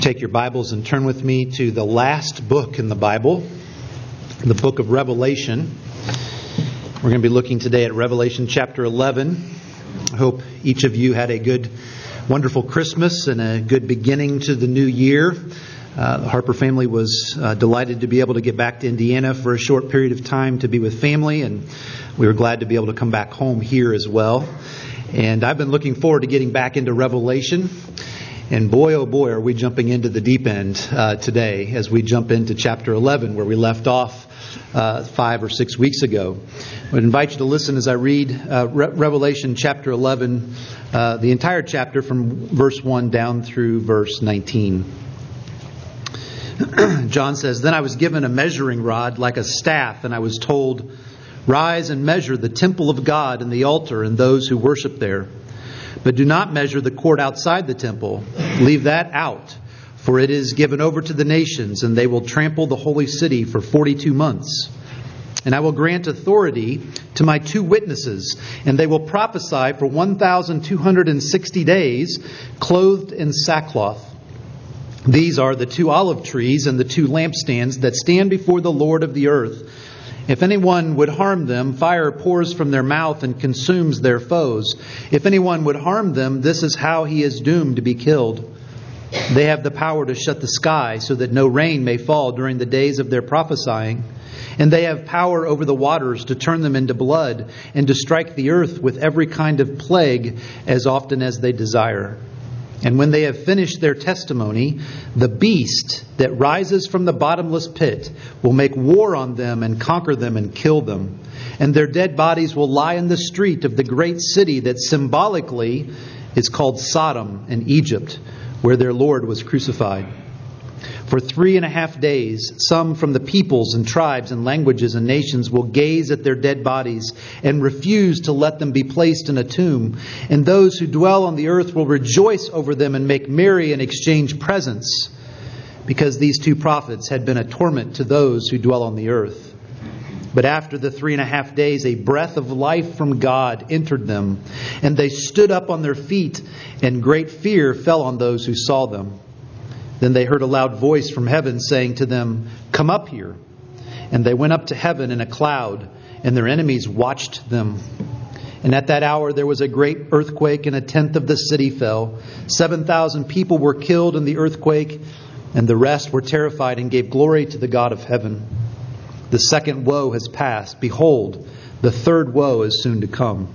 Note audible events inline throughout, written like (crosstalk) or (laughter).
take your Bibles and turn with me to the last book in the Bible, the book of Revelation. We're going to be looking today at Revelation chapter 11. I hope each of you had a good, wonderful Christmas and a good beginning to the new year. Uh, the Harper family was uh, delighted to be able to get back to Indiana for a short period of time to be with family, and we were glad to be able to come back home here as well. And I've been looking forward to getting back into Revelation. And boy, oh boy, are we jumping into the deep end uh, today as we jump into chapter 11, where we left off uh, five or six weeks ago. I would invite you to listen as I read uh, Re- Revelation chapter 11, uh, the entire chapter from verse 1 down through verse 19. (clears throat) John says, Then I was given a measuring rod like a staff, and I was told, Rise and measure the temple of God and the altar and those who worship there. But do not measure the court outside the temple. Leave that out, for it is given over to the nations, and they will trample the holy city for 42 months. And I will grant authority to my two witnesses, and they will prophesy for 1,260 days, clothed in sackcloth. These are the two olive trees and the two lampstands that stand before the Lord of the earth. If anyone would harm them, fire pours from their mouth and consumes their foes. If anyone would harm them, this is how he is doomed to be killed. They have the power to shut the sky so that no rain may fall during the days of their prophesying. And they have power over the waters to turn them into blood and to strike the earth with every kind of plague as often as they desire. And when they have finished their testimony, the beast that rises from the bottomless pit will make war on them and conquer them and kill them. And their dead bodies will lie in the street of the great city that symbolically is called Sodom and Egypt, where their Lord was crucified. For three and a half days, some from the peoples and tribes and languages and nations will gaze at their dead bodies and refuse to let them be placed in a tomb. And those who dwell on the earth will rejoice over them and make merry and exchange presents, because these two prophets had been a torment to those who dwell on the earth. But after the three and a half days, a breath of life from God entered them, and they stood up on their feet, and great fear fell on those who saw them. Then they heard a loud voice from heaven saying to them, Come up here. And they went up to heaven in a cloud, and their enemies watched them. And at that hour there was a great earthquake, and a tenth of the city fell. Seven thousand people were killed in the earthquake, and the rest were terrified and gave glory to the God of heaven. The second woe has passed. Behold, the third woe is soon to come.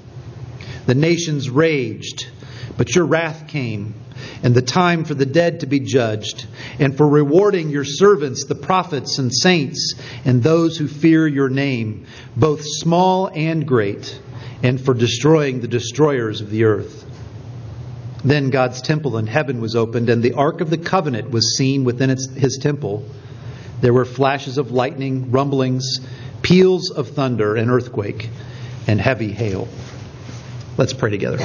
The nations raged, but your wrath came and the time for the dead to be judged, and for rewarding your servants, the prophets and saints, and those who fear your name, both small and great, and for destroying the destroyers of the earth. Then God's temple in heaven was opened, and the ark of the covenant was seen within its, his temple. There were flashes of lightning, rumblings, peals of thunder, and earthquake, and heavy hail. Let's pray together.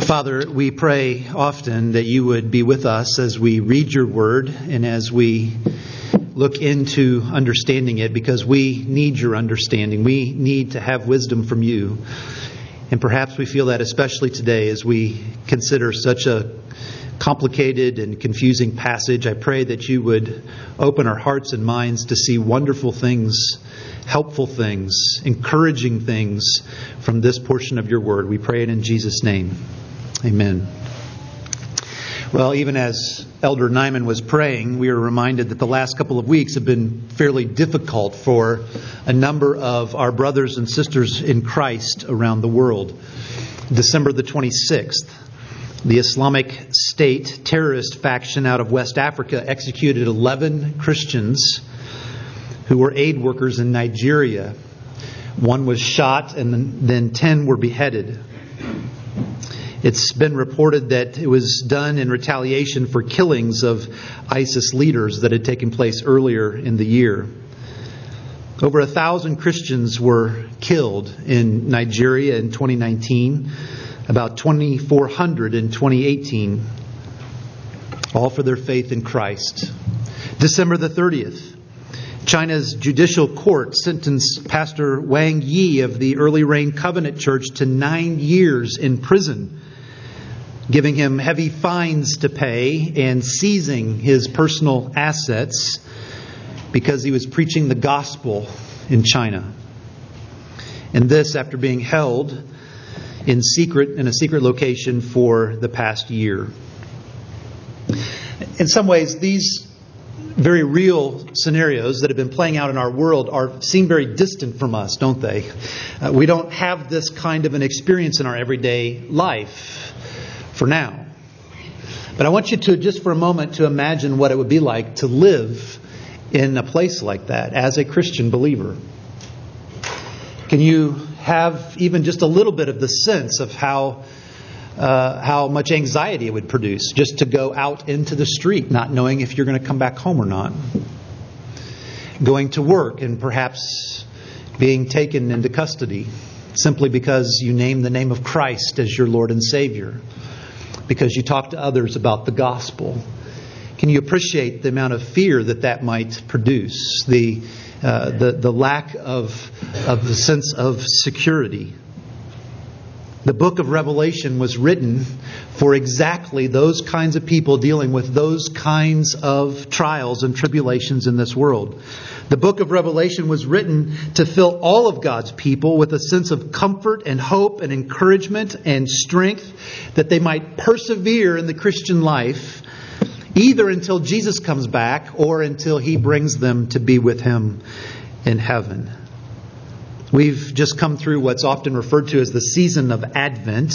Father, we pray often that you would be with us as we read your word and as we look into understanding it because we need your understanding. We need to have wisdom from you. And perhaps we feel that especially today as we consider such a complicated and confusing passage. I pray that you would open our hearts and minds to see wonderful things, helpful things, encouraging things from this portion of your word. We pray it in Jesus' name. Amen. Well, even as Elder Nyman was praying, we were reminded that the last couple of weeks have been fairly difficult for a number of our brothers and sisters in Christ around the world. December the 26th, the Islamic State terrorist faction out of West Africa executed 11 Christians who were aid workers in Nigeria. One was shot, and then 10 were beheaded. It's been reported that it was done in retaliation for killings of ISIS leaders that had taken place earlier in the year. Over a thousand Christians were killed in Nigeria in 2019, about 2,400 in 2018, all for their faith in Christ. December the 30th, China's judicial court sentenced Pastor Wang Yi of the Early Rain Covenant Church to nine years in prison, giving him heavy fines to pay and seizing his personal assets because he was preaching the gospel in China. And this after being held in secret in a secret location for the past year. In some ways, these very real scenarios that have been playing out in our world are seem very distant from us, don't they? Uh, we don't have this kind of an experience in our everyday life for now. But I want you to just for a moment to imagine what it would be like to live in a place like that as a Christian believer? Can you have even just a little bit of the sense of how uh, how much anxiety it would produce just to go out into the street, not knowing if you're going to come back home or not? Going to work and perhaps being taken into custody simply because you name the name of Christ as your Lord and Savior, because you talk to others about the gospel can you appreciate the amount of fear that that might produce? The, uh, the, the lack of, of the sense of security. The book of Revelation was written for exactly those kinds of people dealing with those kinds of trials and tribulations in this world. The book of Revelation was written to fill all of God's people with a sense of comfort and hope and encouragement and strength that they might persevere in the Christian life either until Jesus comes back or until he brings them to be with him in heaven. We've just come through what's often referred to as the season of Advent.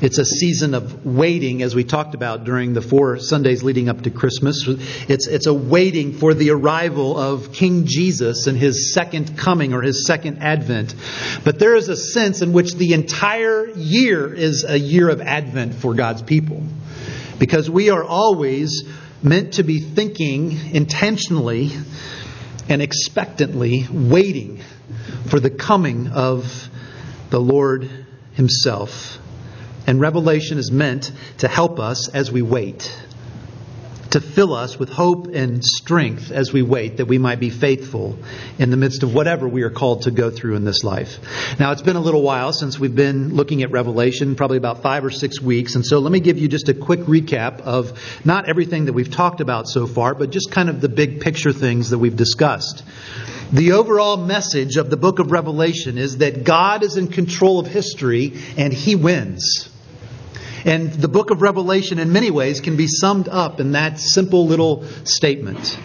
It's a season of waiting, as we talked about during the four Sundays leading up to Christmas. It's, it's a waiting for the arrival of King Jesus and his second coming or his second Advent. But there is a sense in which the entire year is a year of Advent for God's people. Because we are always meant to be thinking intentionally and expectantly, waiting for the coming of the Lord Himself. And Revelation is meant to help us as we wait to fill us with hope and strength as we wait that we might be faithful in the midst of whatever we are called to go through in this life. Now, it's been a little while since we've been looking at Revelation, probably about five or six weeks. And so let me give you just a quick recap of not everything that we've talked about so far, but just kind of the big picture things that we've discussed. The overall message of the book of Revelation is that God is in control of history and he wins. And the book of Revelation, in many ways, can be summed up in that simple little statement.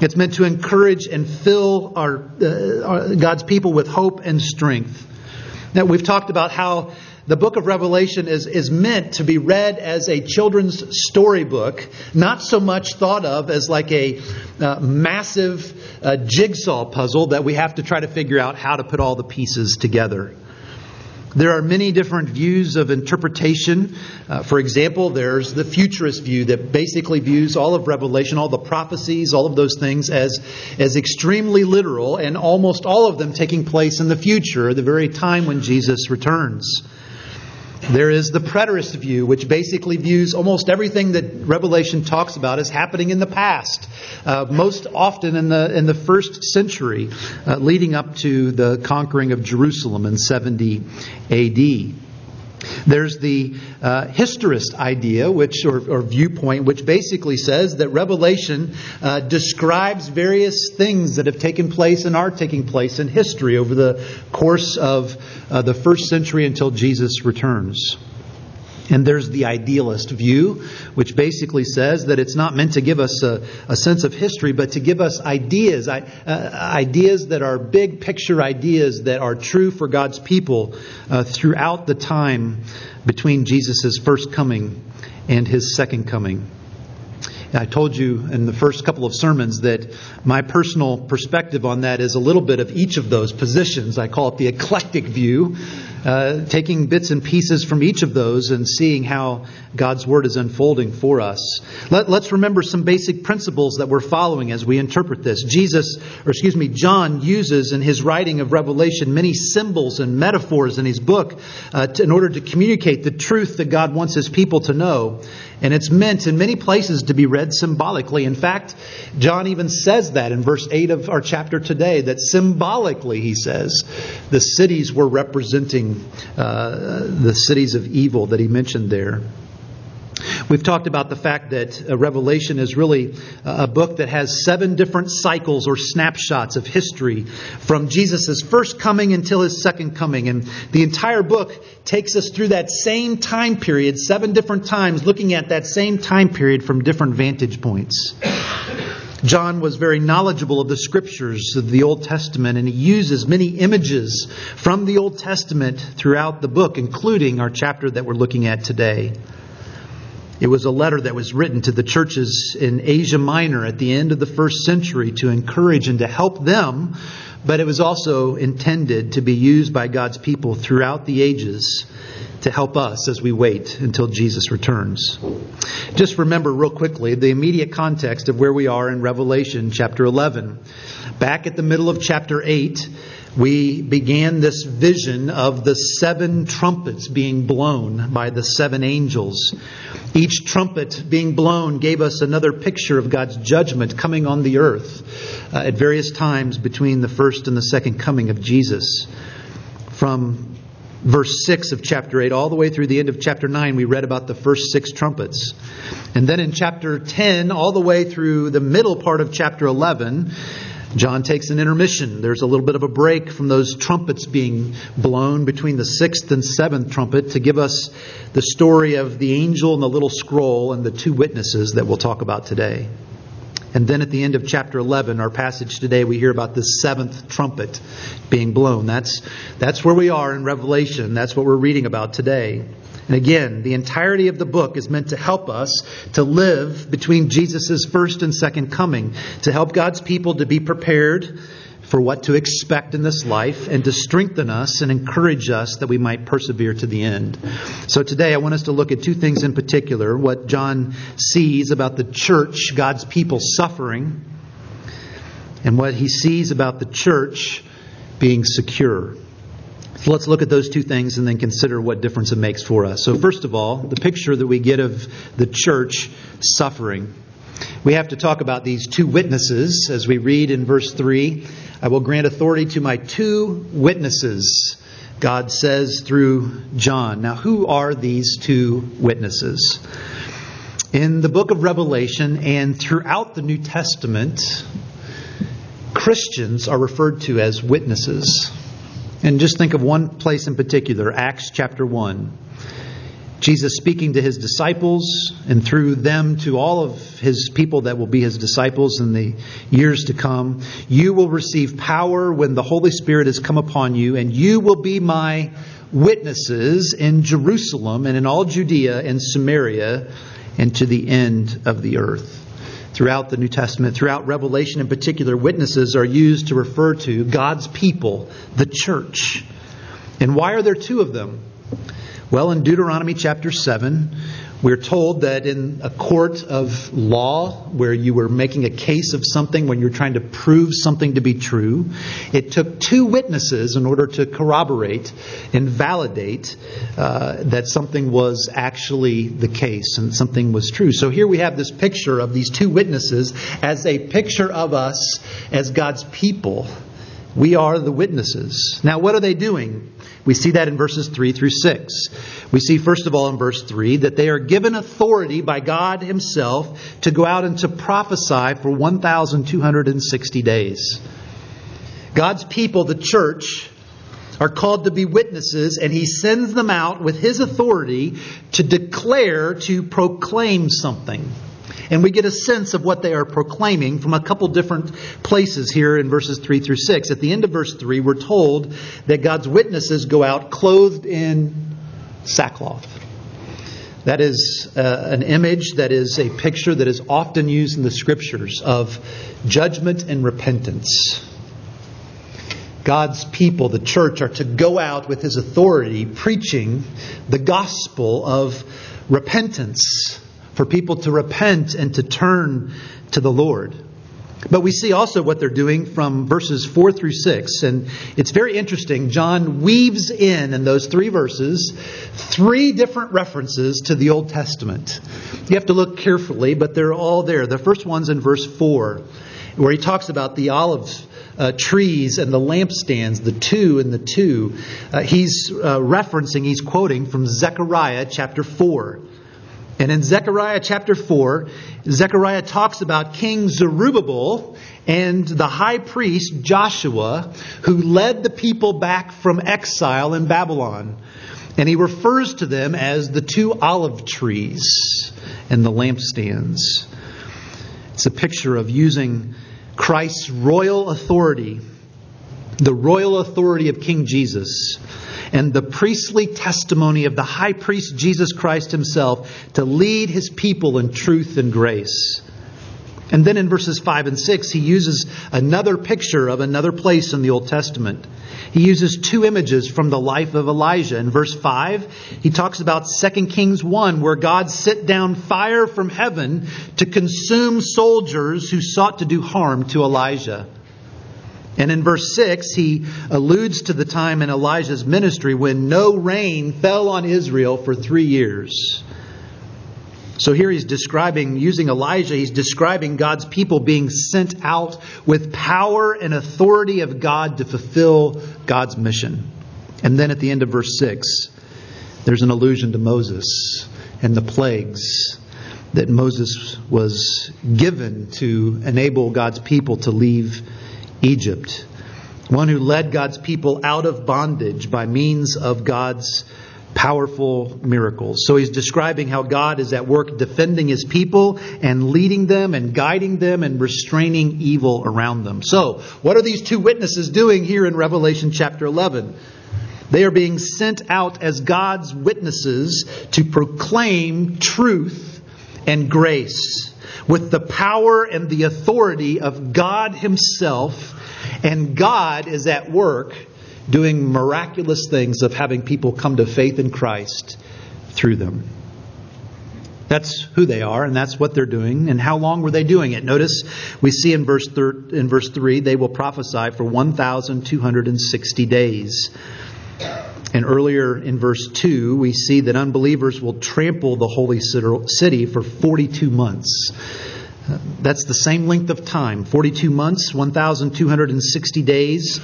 It's meant to encourage and fill our, uh, our, God's people with hope and strength. Now, we've talked about how the book of Revelation is, is meant to be read as a children's storybook, not so much thought of as like a uh, massive uh, jigsaw puzzle that we have to try to figure out how to put all the pieces together. There are many different views of interpretation. Uh, for example, there's the futurist view that basically views all of Revelation, all the prophecies, all of those things as, as extremely literal, and almost all of them taking place in the future, the very time when Jesus returns. There is the preterist view, which basically views almost everything that Revelation talks about as happening in the past, uh, most often in the in the first century, uh, leading up to the conquering of Jerusalem in 70 A.D. There's the uh, historist idea, which or, or, viewpoint, which basically says that Revelation uh, describes various things that have taken place and are taking place in history over the course of uh, the first century until Jesus returns. And there's the idealist view, which basically says that it's not meant to give us a, a sense of history, but to give us ideas, uh, ideas that are big picture ideas that are true for God's people uh, throughout the time between Jesus' first coming and his second coming. I told you in the first couple of sermons that my personal perspective on that is a little bit of each of those positions. I call it the eclectic view uh, taking bits and pieces from each of those and seeing how God's Word is unfolding for us. Let, us remember some basic principles that we're following as we interpret this. Jesus, or excuse me, John uses in his writing of Revelation many symbols and metaphors in his book uh, to, in order to communicate the truth that God wants his people to know. And it's meant in many places to be read symbolically. In fact, John even says that in verse 8 of our chapter today, that symbolically, he says, the cities were representing uh, the cities of evil that he mentioned there. We've talked about the fact that uh, Revelation is really a book that has seven different cycles or snapshots of history from Jesus' first coming until his second coming. And the entire book takes us through that same time period, seven different times, looking at that same time period from different vantage points. John was very knowledgeable of the scriptures of the Old Testament, and he uses many images from the Old Testament throughout the book, including our chapter that we're looking at today. It was a letter that was written to the churches in Asia Minor at the end of the first century to encourage and to help them, but it was also intended to be used by God's people throughout the ages to help us as we wait until Jesus returns. Just remember, real quickly, the immediate context of where we are in Revelation chapter 11. Back at the middle of chapter 8, we began this vision of the seven trumpets being blown by the seven angels. Each trumpet being blown gave us another picture of God's judgment coming on the earth uh, at various times between the first and the second coming of Jesus. From verse 6 of chapter 8 all the way through the end of chapter 9, we read about the first six trumpets. And then in chapter 10, all the way through the middle part of chapter 11, John takes an intermission. There's a little bit of a break from those trumpets being blown between the sixth and seventh trumpet to give us the story of the angel and the little scroll and the two witnesses that we'll talk about today. And then at the end of chapter 11, our passage today, we hear about the seventh trumpet being blown. That's, that's where we are in Revelation. That's what we're reading about today. And again, the entirety of the book is meant to help us to live between Jesus' first and second coming, to help God's people to be prepared for what to expect in this life and to strengthen us and encourage us that we might persevere to the end. So today I want us to look at two things in particular what John sees about the church, God's people suffering, and what he sees about the church being secure. So let's look at those two things and then consider what difference it makes for us. So, first of all, the picture that we get of the church suffering. We have to talk about these two witnesses as we read in verse 3. I will grant authority to my two witnesses, God says through John. Now, who are these two witnesses? In the book of Revelation and throughout the New Testament, Christians are referred to as witnesses. And just think of one place in particular, Acts chapter 1. Jesus speaking to his disciples and through them to all of his people that will be his disciples in the years to come. You will receive power when the Holy Spirit has come upon you, and you will be my witnesses in Jerusalem and in all Judea and Samaria and to the end of the earth throughout the New Testament, throughout Revelation in particular, witnesses are used to refer to God's people, the church. And why are there two of them? Well, in Deuteronomy chapter 7, we're told that in a court of law, where you were making a case of something, when you're trying to prove something to be true, it took two witnesses in order to corroborate and validate uh, that something was actually the case and something was true. So here we have this picture of these two witnesses as a picture of us as God's people. We are the witnesses. Now, what are they doing? We see that in verses 3 through 6. We see, first of all, in verse 3, that they are given authority by God Himself to go out and to prophesy for 1,260 days. God's people, the church, are called to be witnesses, and He sends them out with His authority to declare, to proclaim something. And we get a sense of what they are proclaiming from a couple different places here in verses 3 through 6. At the end of verse 3, we're told that God's witnesses go out clothed in sackcloth. That is uh, an image, that is a picture that is often used in the scriptures of judgment and repentance. God's people, the church, are to go out with his authority preaching the gospel of repentance for people to repent and to turn to the Lord. But we see also what they're doing from verses 4 through 6. And it's very interesting. John weaves in, in those three verses, three different references to the Old Testament. You have to look carefully, but they're all there. The first one's in verse 4, where he talks about the olive uh, trees and the lampstands, the two and the two. Uh, he's uh, referencing, he's quoting from Zechariah chapter 4. And in Zechariah chapter 4, Zechariah talks about King Zerubbabel and the high priest Joshua, who led the people back from exile in Babylon. And he refers to them as the two olive trees and the lampstands. It's a picture of using Christ's royal authority, the royal authority of King Jesus, and the priestly testimony of the high priest Jesus Christ himself to lead his people in truth and grace. And then in verses 5 and 6, he uses another picture of another place in the Old Testament. He uses two images from the life of Elijah. In verse 5, he talks about 2 Kings 1, where God sent down fire from heaven to consume soldiers who sought to do harm to Elijah. And in verse 6, he alludes to the time in Elijah's ministry when no rain fell on Israel for three years. So here he's describing, using Elijah, he's describing God's people being sent out with power and authority of God to fulfill God's mission. And then at the end of verse 6, there's an allusion to Moses and the plagues that Moses was given to enable God's people to leave Egypt. One who led God's people out of bondage by means of God's powerful miracles. So he's describing how God is at work defending his people and leading them and guiding them and restraining evil around them. So, what are these two witnesses doing here in Revelation chapter 11? They are being sent out as God's witnesses to proclaim truth and grace with the power and the authority of God Himself. And God is at work doing miraculous things of having people come to faith in Christ through them. That's who they are, and that's what they're doing. And how long were they doing it? Notice we see in verse thir- in verse three they will prophesy for one thousand two hundred and sixty days. And earlier in verse 2, we see that unbelievers will trample the holy city for 42 months. That's the same length of time 42 months, 1,260 days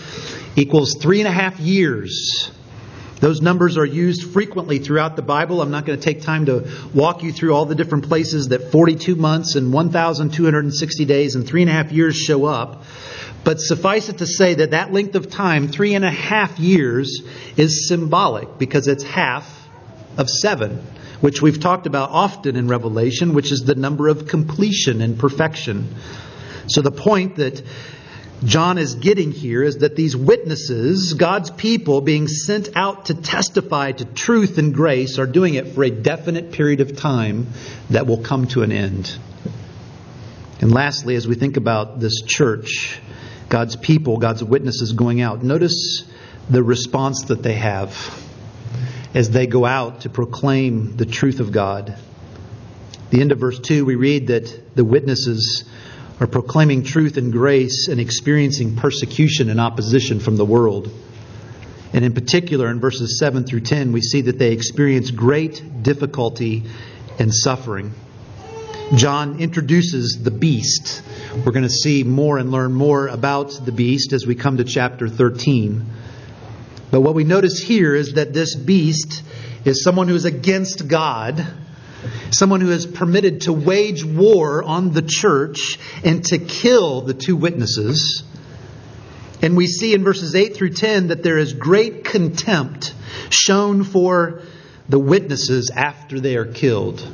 equals three and a half years. Those numbers are used frequently throughout the Bible. I'm not going to take time to walk you through all the different places that 42 months and 1,260 days and three and a half years show up. But suffice it to say that that length of time, three and a half years, is symbolic because it's half of seven, which we've talked about often in Revelation, which is the number of completion and perfection. So the point that John is getting here is that these witnesses, God's people being sent out to testify to truth and grace, are doing it for a definite period of time that will come to an end. And lastly, as we think about this church, God's people, God's witnesses going out, notice the response that they have as they go out to proclaim the truth of God. the end of verse 2, we read that the witnesses are proclaiming truth and grace and experiencing persecution and opposition from the world. And in particular, in verses 7 through 10, we see that they experience great difficulty and suffering. John introduces the beast. We're going to see more and learn more about the beast as we come to chapter 13. But what we notice here is that this beast is someone who is against God someone who is permitted to wage war on the church and to kill the two witnesses. And we see in verses 8 through 10 that there is great contempt shown for the witnesses after they are killed.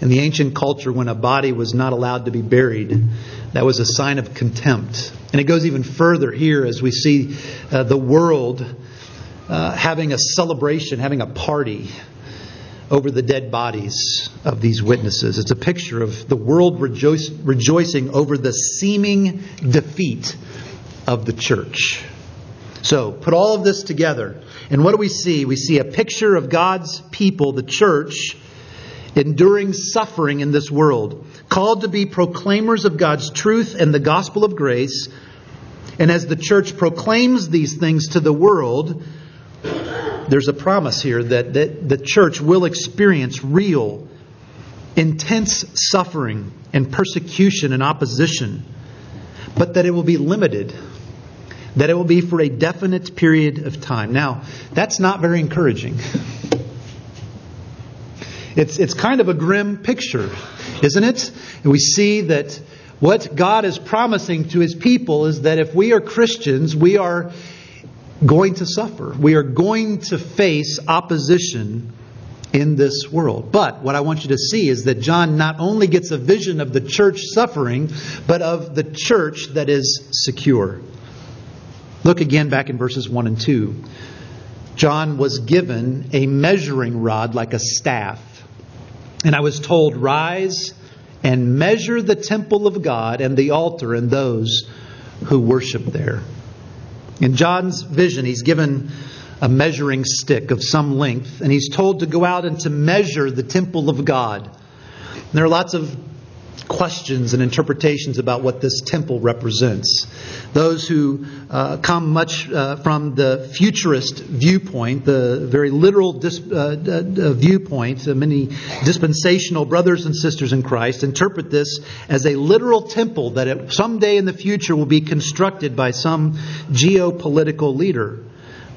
In the ancient culture, when a body was not allowed to be buried, that was a sign of contempt. And it goes even further here as we see uh, the world uh, having a celebration, having a party over the dead bodies of these witnesses. It's a picture of the world rejoice, rejoicing over the seeming defeat of the church. So, put all of this together, and what do we see? We see a picture of God's people, the church, enduring suffering in this world, called to be proclaimers of God's truth and the gospel of grace. And as the church proclaims these things to the world, there's a promise here that, that the church will experience real, intense suffering and persecution and opposition, but that it will be limited, that it will be for a definite period of time. Now, that's not very encouraging. It's, it's kind of a grim picture, isn't it? And we see that what God is promising to his people is that if we are Christians, we are going to suffer. We are going to face opposition in this world. But what I want you to see is that John not only gets a vision of the church suffering, but of the church that is secure. Look again back in verses 1 and 2. John was given a measuring rod like a staff. And I was told, Rise and measure the temple of God and the altar and those who worship there. In John's vision, he's given a measuring stick of some length, and he's told to go out and to measure the temple of God. And there are lots of questions and interpretations about what this temple represents. Those who uh, come much uh, from the futurist viewpoint, the very literal dis- uh, uh viewpoint, uh, many dispensational brothers and sisters in Christ interpret this as a literal temple that someday in the future will be constructed by some geopolitical leader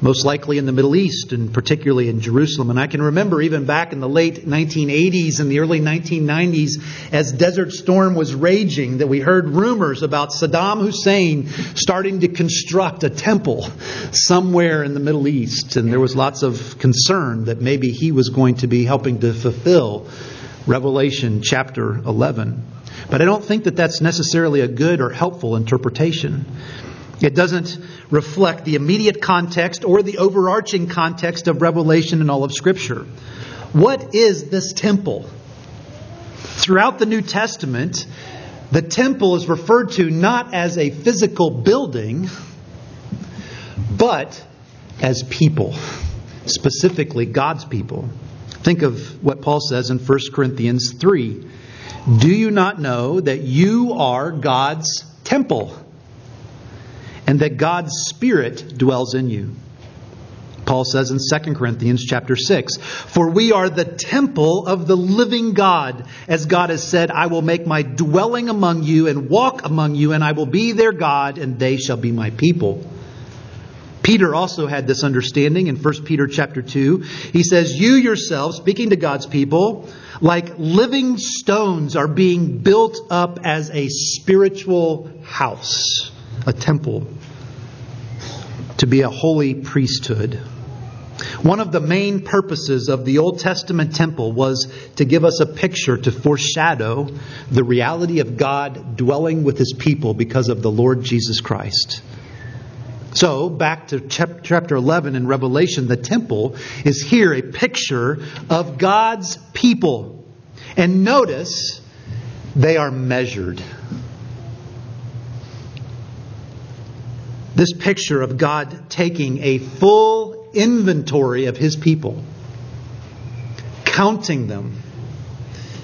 most likely in the Middle East and particularly in Jerusalem. And I can remember even back in the late 1980s and the early 1990s as Desert Storm was raging that we heard rumors about Saddam Hussein starting to construct a temple somewhere in the Middle East. And there was lots of concern that maybe he was going to be helping to fulfill Revelation chapter 11. But I don't think that that's necessarily a good or helpful interpretation. It doesn't reflect the immediate context or the overarching context of Revelation and all of Scripture. What is this temple? Throughout the New Testament, the temple is referred to not as a physical building, but as people, specifically God's people. Think of what Paul says in 1 Corinthians 3. Do you not know that you are God's temple? And that God's Spirit dwells in you. Paul says in 2 Corinthians chapter 6, For we are the temple of the living God. As God has said, I will make my dwelling among you and walk among you, and I will be their God, and they shall be my people. Peter also had this understanding in 1 Peter chapter 2. He says, You yourselves, speaking to God's people, like living stones, are being built up as a spiritual house, a temple to be a holy priesthood. One of the main purposes of the Old Testament temple was to give us a picture to foreshadow the reality of God dwelling with his people because of the Lord Jesus Christ. So, back to chapter 11 in Revelation, the temple is here a picture of God's people. And notice, they are measured. This picture of God taking a full inventory of his people, counting them.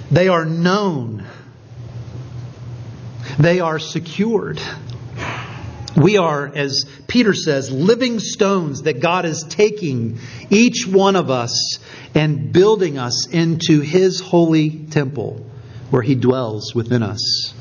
They are known, they are secured. We are, as Peter says, living stones that God is taking each one of us and building us into his holy temple where he dwells within us.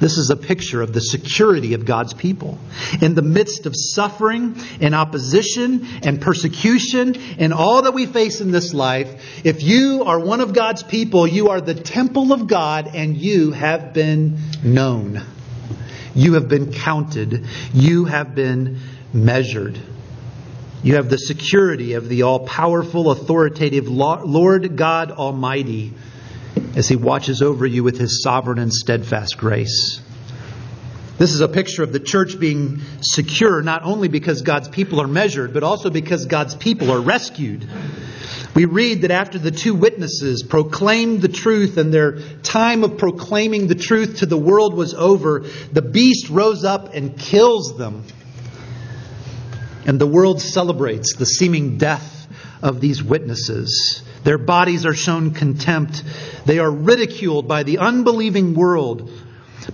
This is a picture of the security of God's people. In the midst of suffering and opposition and persecution and all that we face in this life, if you are one of God's people, you are the temple of God and you have been known. You have been counted. You have been measured. You have the security of the all powerful, authoritative Lord God Almighty as he watches over you with his sovereign and steadfast grace. This is a picture of the church being secure not only because God's people are measured, but also because God's people are rescued. We read that after the two witnesses proclaimed the truth and their time of proclaiming the truth to the world was over, the beast rose up and kills them. And the world celebrates the seeming death of these witnesses. Their bodies are shown contempt. They are ridiculed by the unbelieving world.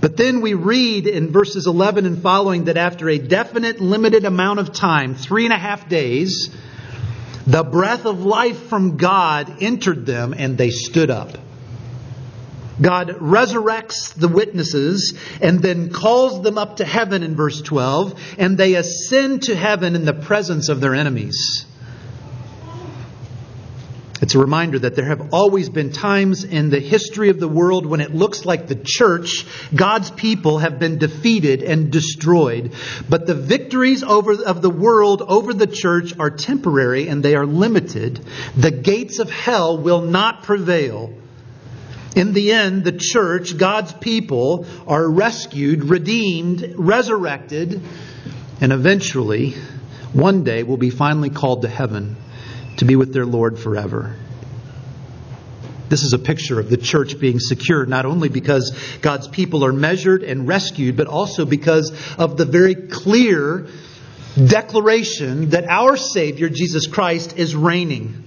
But then we read in verses 11 and following that after a definite, limited amount of time, three and a half days, the breath of life from God entered them and they stood up. God resurrects the witnesses and then calls them up to heaven in verse 12, and they ascend to heaven in the presence of their enemies. It's a reminder that there have always been times in the history of the world when it looks like the church, God's people, have been defeated and destroyed. But the victories over, of the world over the church are temporary and they are limited. The gates of hell will not prevail. In the end, the church, God's people, are rescued, redeemed, resurrected, and eventually, one day, will be finally called to heaven to be with their Lord forever. This is a picture of the church being secure, not only because God's people are measured and rescued, but also because of the very clear declaration that our Savior, Jesus Christ, is reigning.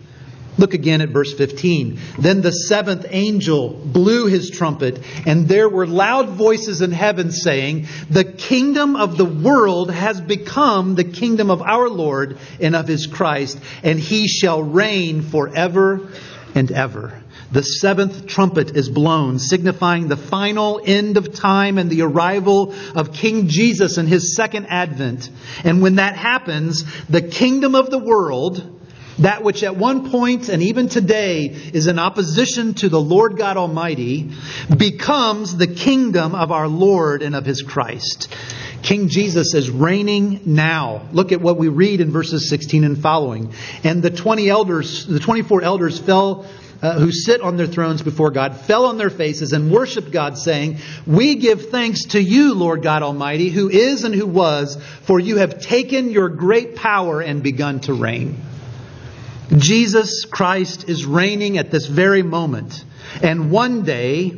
Look again at verse 15. Then the seventh angel blew his trumpet, and there were loud voices in heaven saying, The kingdom of the world has become the kingdom of our Lord and of his Christ, and he shall reign forever and ever. The seventh trumpet is blown, signifying the final end of time and the arrival of King Jesus and his second advent. And when that happens, the kingdom of the world, that which at one point and even today is in opposition to the Lord God Almighty becomes the kingdom of our Lord and of his Christ. King Jesus is reigning now. Look at what we read in verses 16 and following. And the 20 elders, the 24 elders fell uh, who sit on their thrones before God fell on their faces and worshiped God, saying, We give thanks to you, Lord God Almighty, who is and who was, for you have taken your great power and begun to reign. Jesus Christ is reigning at this very moment. And one day,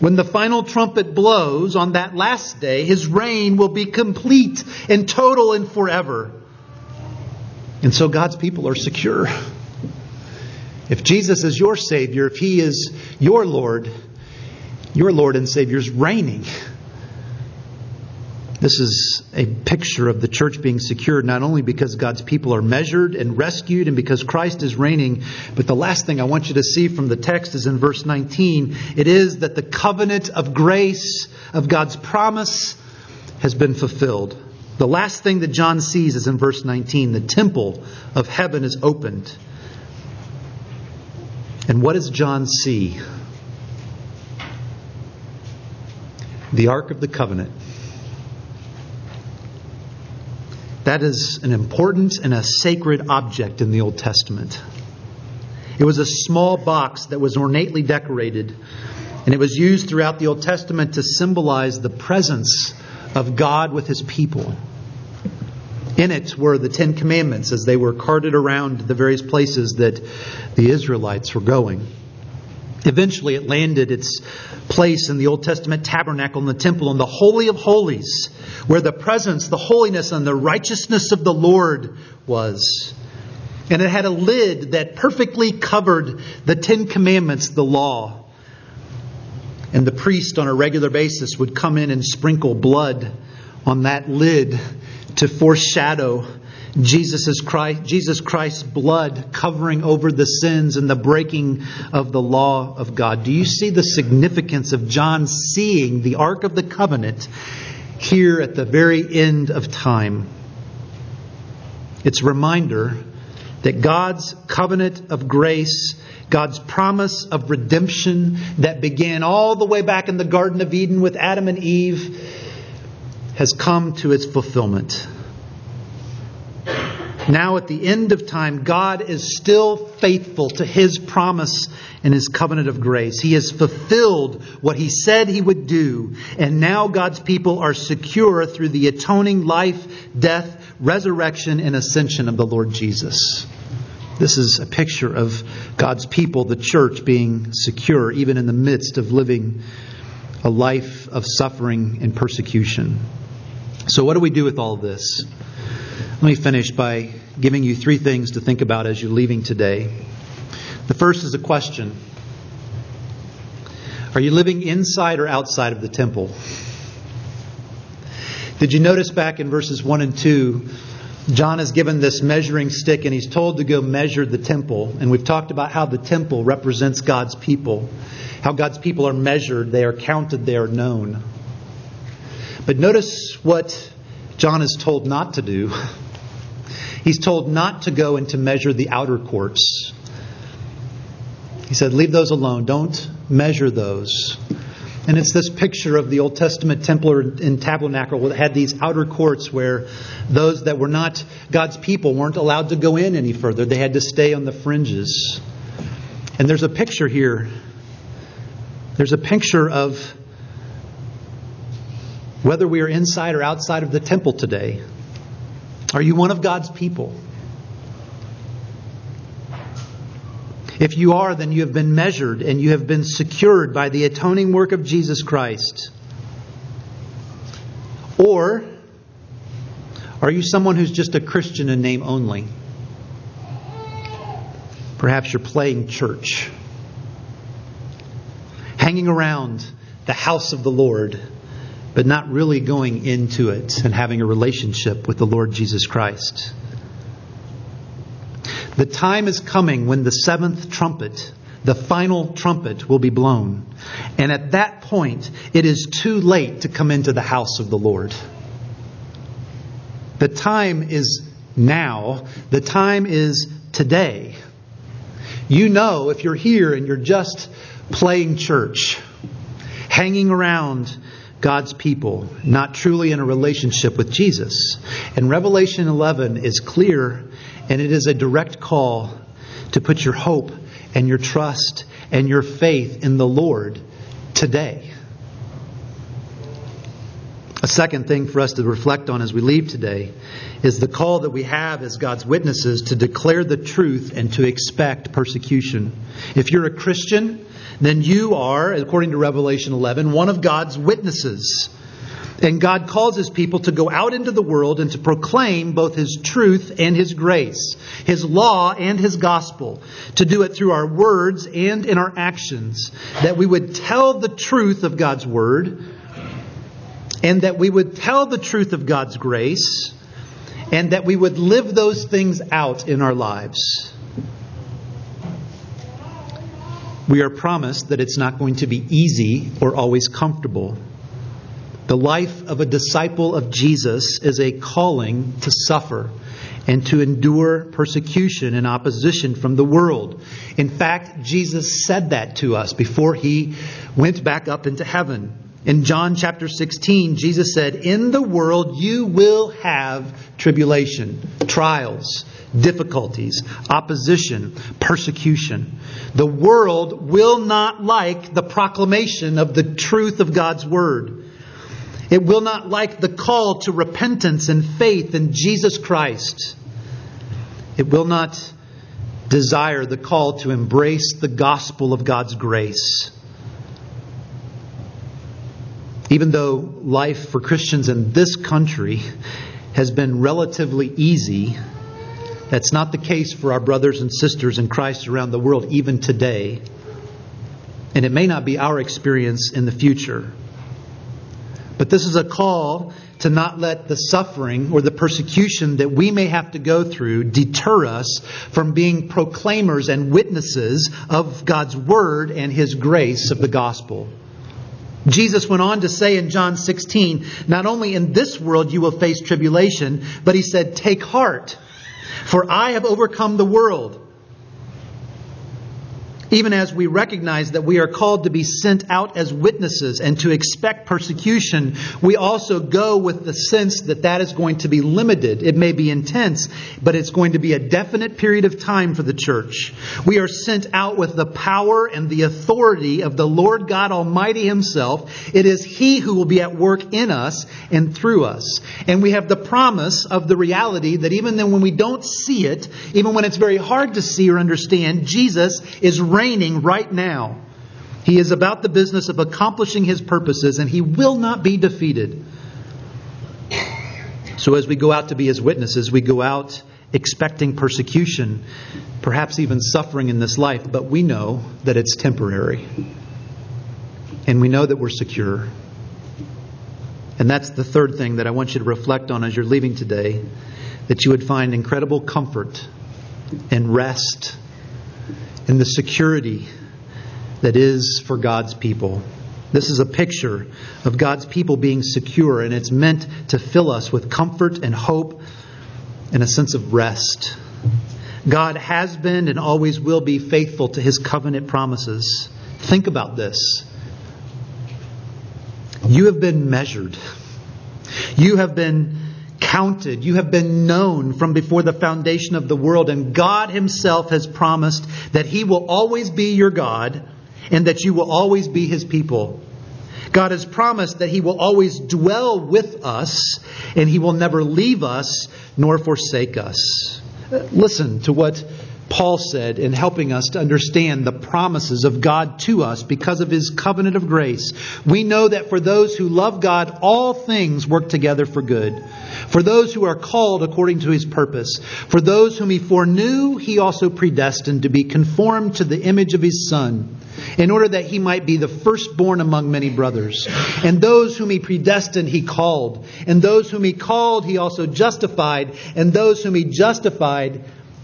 when the final trumpet blows on that last day, his reign will be complete and total and forever. And so God's people are secure. If Jesus is your Savior, if He is your Lord, your Lord and Savior is reigning. This is a picture of the church being secured not only because God's people are measured and rescued and because Christ is reigning, but the last thing I want you to see from the text is in verse 19. It is that the covenant of grace, of God's promise, has been fulfilled. The last thing that John sees is in verse 19. The temple of heaven is opened. And what does John see? The Ark of the Covenant. That is an important and a sacred object in the Old Testament. It was a small box that was ornately decorated, and it was used throughout the Old Testament to symbolize the presence of God with his people. In it were the Ten Commandments as they were carted around the various places that the Israelites were going. Eventually, it landed its place in the Old Testament tabernacle in the temple in the Holy of Holies, where the presence, the holiness, and the righteousness of the Lord was. And it had a lid that perfectly covered the Ten Commandments, the law. And the priest on a regular basis would come in and sprinkle blood on that lid to foreshadow Jesus Christ, Jesus Christ's blood covering over the sins and the breaking of the law of God. Do you see the significance of John seeing the Ark of the Covenant here at the very end of time? It's a reminder that God's covenant of grace, God's promise of redemption that began all the way back in the Garden of Eden with Adam and Eve has come to its fulfillment. Now, at the end of time, God is still faithful to his promise and his covenant of grace. He has fulfilled what he said he would do. And now God's people are secure through the atoning life, death, resurrection, and ascension of the Lord Jesus. This is a picture of God's people, the church, being secure even in the midst of living a life of suffering and persecution. So, what do we do with all this? Let me finish by giving you three things to think about as you're leaving today. The first is a question Are you living inside or outside of the temple? Did you notice back in verses 1 and 2? John is given this measuring stick and he's told to go measure the temple. And we've talked about how the temple represents God's people, how God's people are measured, they are counted, they are known. But notice what John is told not to do. (laughs) He's told not to go and to measure the outer courts. He said, Leave those alone. Don't measure those. And it's this picture of the Old Testament temple and tabernacle that had these outer courts where those that were not God's people weren't allowed to go in any further. They had to stay on the fringes. And there's a picture here. There's a picture of whether we are inside or outside of the temple today. Are you one of God's people? If you are, then you have been measured and you have been secured by the atoning work of Jesus Christ. Or are you someone who's just a Christian in name only? Perhaps you're playing church, hanging around the house of the Lord but not really going into it and having a relationship with the Lord Jesus Christ. The time is coming when the seventh trumpet, the final trumpet, will be blown. And at that point, it is too late to come into the house of the Lord. The time is now. The time is today. You know, if you're here and you're just playing church, hanging around God's people, not truly in a relationship with Jesus. And Revelation 11 is clear, and it is a direct call to put your hope and your trust and your faith in the Lord today. A second thing for us to reflect on as we leave today is the call that we have as God's witnesses to declare the truth and to expect persecution. If you're a Christian, then you are, according to Revelation 11, one of God's witnesses. And God calls his people to go out into the world and to proclaim both his truth and his grace, his law and his gospel, to do it through our words and in our actions, that we would tell the truth of God's word, and that we would tell the truth of God's grace, and that we would live those things out in our lives. we are promised that it's not going to be easy or always comfortable. The life of a disciple of Jesus is a calling to suffer and to endure persecution and opposition from the world. In fact, Jesus said that to us before he went back up into heaven. In John chapter 16, Jesus said, In the world you will have tribulation, trials, difficulties, opposition, persecution. The world will not like the proclamation of the truth of God's Word. It will not like the call to repentance and faith in Jesus Christ. It will not desire the call to embrace the gospel of God's grace. Even though life for Christians in this country has been relatively easy, that's not the case for our brothers and sisters in Christ around the world, even today. And it may not be our experience in the future. But this is a call to not let the suffering or the persecution that we may have to go through deter us from being proclaimers and witnesses of God's Word and His grace of the gospel. Jesus went on to say in John 16, not only in this world you will face tribulation, but He said, Take heart. For I have overcome the world. Even as we recognize that we are called to be sent out as witnesses and to expect persecution, we also go with the sense that that is going to be limited. It may be intense, but it's going to be a definite period of time for the church. We are sent out with the power and the authority of the Lord God Almighty Himself. It is He who will be at work in us and through us. And we have the promise of the reality that even then when we don't see it, even when it's very hard to see or understand, Jesus is reigning reigning right now. He is about the business of accomplishing his purposes, and he will not be defeated. So as we go out to be his witnesses, we go out expecting persecution, perhaps even suffering in this life, but we know that it's temporary. And we know that we're secure. And that's the third thing that I want you to reflect on as you're leaving today that you would find incredible comfort and rest in the security that is for God's people. This is a picture of God's people being secure, and it's meant to fill us with comfort and hope and a sense of rest. God has been and always will be faithful to his covenant promises. Think about this. You have been measured. You have been counted. You have been known from before the foundation of the world. And God Himself has promised that He will always be your God and that you will always be His people. God has promised that He will always dwell with us and He will never leave us nor forsake us. Uh, listen to what Paul said in helping us to understand the promises of God to us because of his covenant of grace. We know that for those who love God, all things work together for good. For those who are called according to his purpose. For those whom he foreknew, he also predestined to be conformed to the image of his Son, in order that he might be the firstborn among many brothers. And those whom he predestined, he called. And those whom he called, he also justified. And those whom he justified,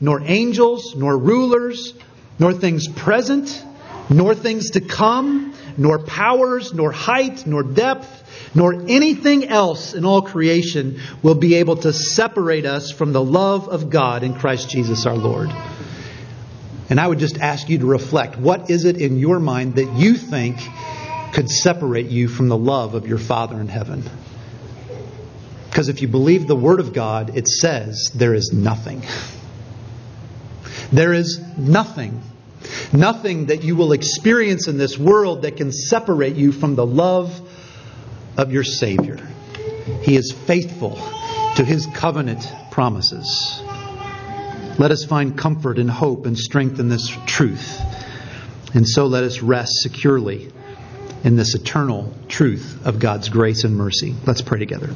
nor angels, nor rulers, nor things present, nor things to come, nor powers, nor height, nor depth, nor anything else in all creation will be able to separate us from the love of God in Christ Jesus our Lord. And I would just ask you to reflect what is it in your mind that you think could separate you from the love of your Father in heaven? Because if you believe the Word of God, it says there is nothing. There is nothing, nothing that you will experience in this world that can separate you from the love of your Savior. He is faithful to His covenant promises. Let us find comfort and hope and strength in this truth. And so let us rest securely in this eternal truth of God's grace and mercy. Let's pray together.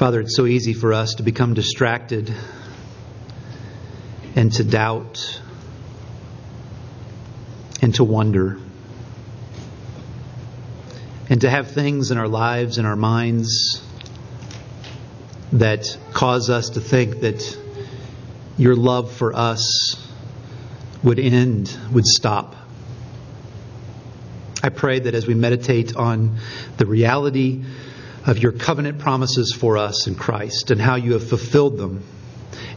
Father, it's so easy for us to become distracted and to doubt and to wonder and to have things in our lives and our minds that cause us to think that your love for us would end, would stop. I pray that as we meditate on the reality of your covenant promises for us in Christ and how you have fulfilled them.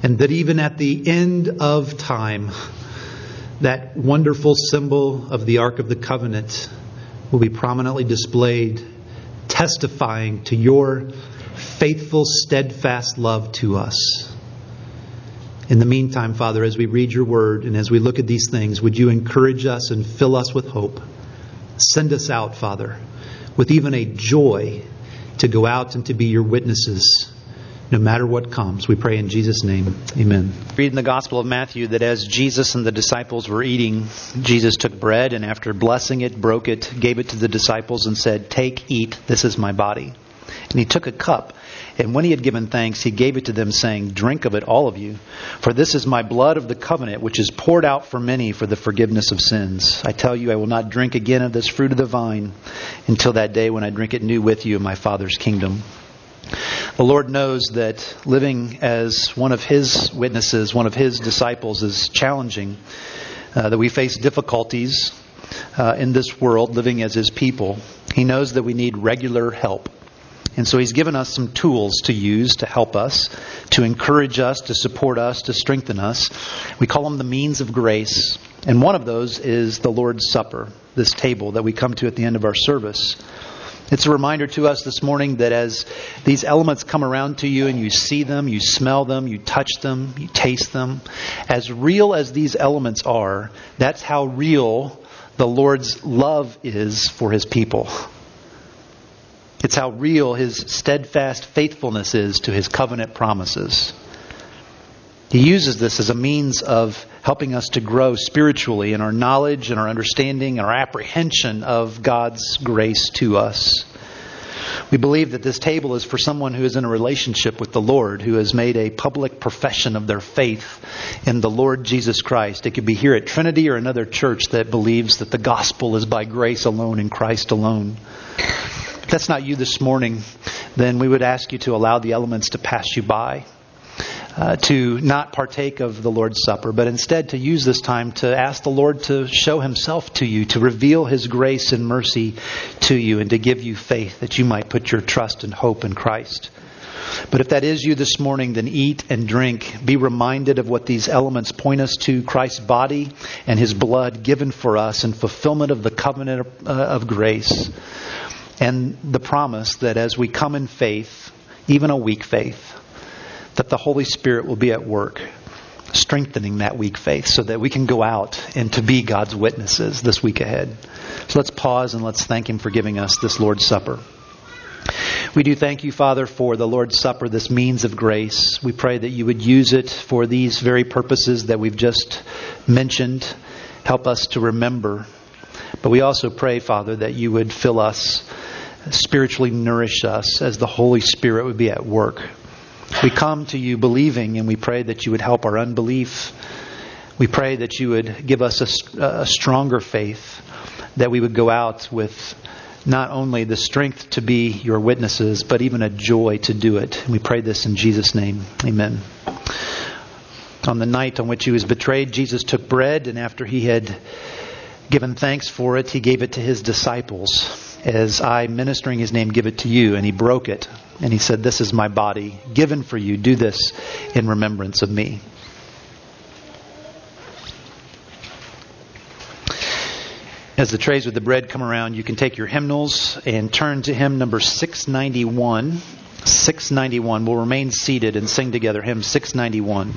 And that even at the end of time, that wonderful symbol of the Ark of the Covenant will be prominently displayed, testifying to your faithful, steadfast love to us. In the meantime, Father, as we read your word and as we look at these things, would you encourage us and fill us with hope? Send us out, Father, with even a joy to go out and to be your witnesses no matter what comes. We pray in Jesus' name. Amen. Read in the Gospel of Matthew that as Jesus and the disciples were eating, Jesus took bread and after blessing it, broke it, gave it to the disciples, and said, Take, eat, this is my body. And he took a cup, and when he had given thanks, he gave it to them, saying, Drink of it, all of you, for this is my blood of the covenant, which is poured out for many for the forgiveness of sins. I tell you, I will not drink again of this fruit of the vine until that day when I drink it new with you in my Father's kingdom. The Lord knows that living as one of His witnesses, one of His disciples, is challenging, uh, that we face difficulties uh, in this world living as His people. He knows that we need regular help. And so He's given us some tools to use to help us, to encourage us, to support us, to strengthen us. We call them the means of grace. And one of those is the Lord's Supper, this table that we come to at the end of our service. It's a reminder to us this morning that as these elements come around to you and you see them, you smell them, you touch them, you taste them, as real as these elements are, that's how real the Lord's love is for his people. It's how real his steadfast faithfulness is to his covenant promises. He uses this as a means of helping us to grow spiritually in our knowledge and our understanding and our apprehension of God's grace to us. We believe that this table is for someone who is in a relationship with the Lord, who has made a public profession of their faith in the Lord Jesus Christ. It could be here at Trinity or another church that believes that the gospel is by grace alone in Christ alone. That's not you this morning, then we would ask you to allow the elements to pass you by uh, to not partake of the Lord's Supper, but instead to use this time to ask the Lord to show Himself to you, to reveal His grace and mercy to you, and to give you faith that you might put your trust and hope in Christ. But if that is you this morning, then eat and drink. Be reminded of what these elements point us to Christ's body and His blood given for us in fulfillment of the covenant uh, of grace. And the promise that as we come in faith, even a weak faith, that the Holy Spirit will be at work strengthening that weak faith so that we can go out and to be God's witnesses this week ahead. So let's pause and let's thank Him for giving us this Lord's Supper. We do thank you, Father, for the Lord's Supper, this means of grace. We pray that you would use it for these very purposes that we've just mentioned. Help us to remember. But we also pray, Father, that you would fill us, spiritually nourish us as the Holy Spirit would be at work. We come to you believing and we pray that you would help our unbelief. We pray that you would give us a, a stronger faith, that we would go out with not only the strength to be your witnesses, but even a joy to do it. we pray this in Jesus' name. Amen. On the night on which he was betrayed, Jesus took bread, and after he had given thanks for it, he gave it to his disciples as I, ministering his name, give it to you. And he broke it. And he said, This is my body given for you. Do this in remembrance of me. As the trays with the bread come around, you can take your hymnals and turn to hymn number 691. 691. We'll remain seated and sing together hymn 691.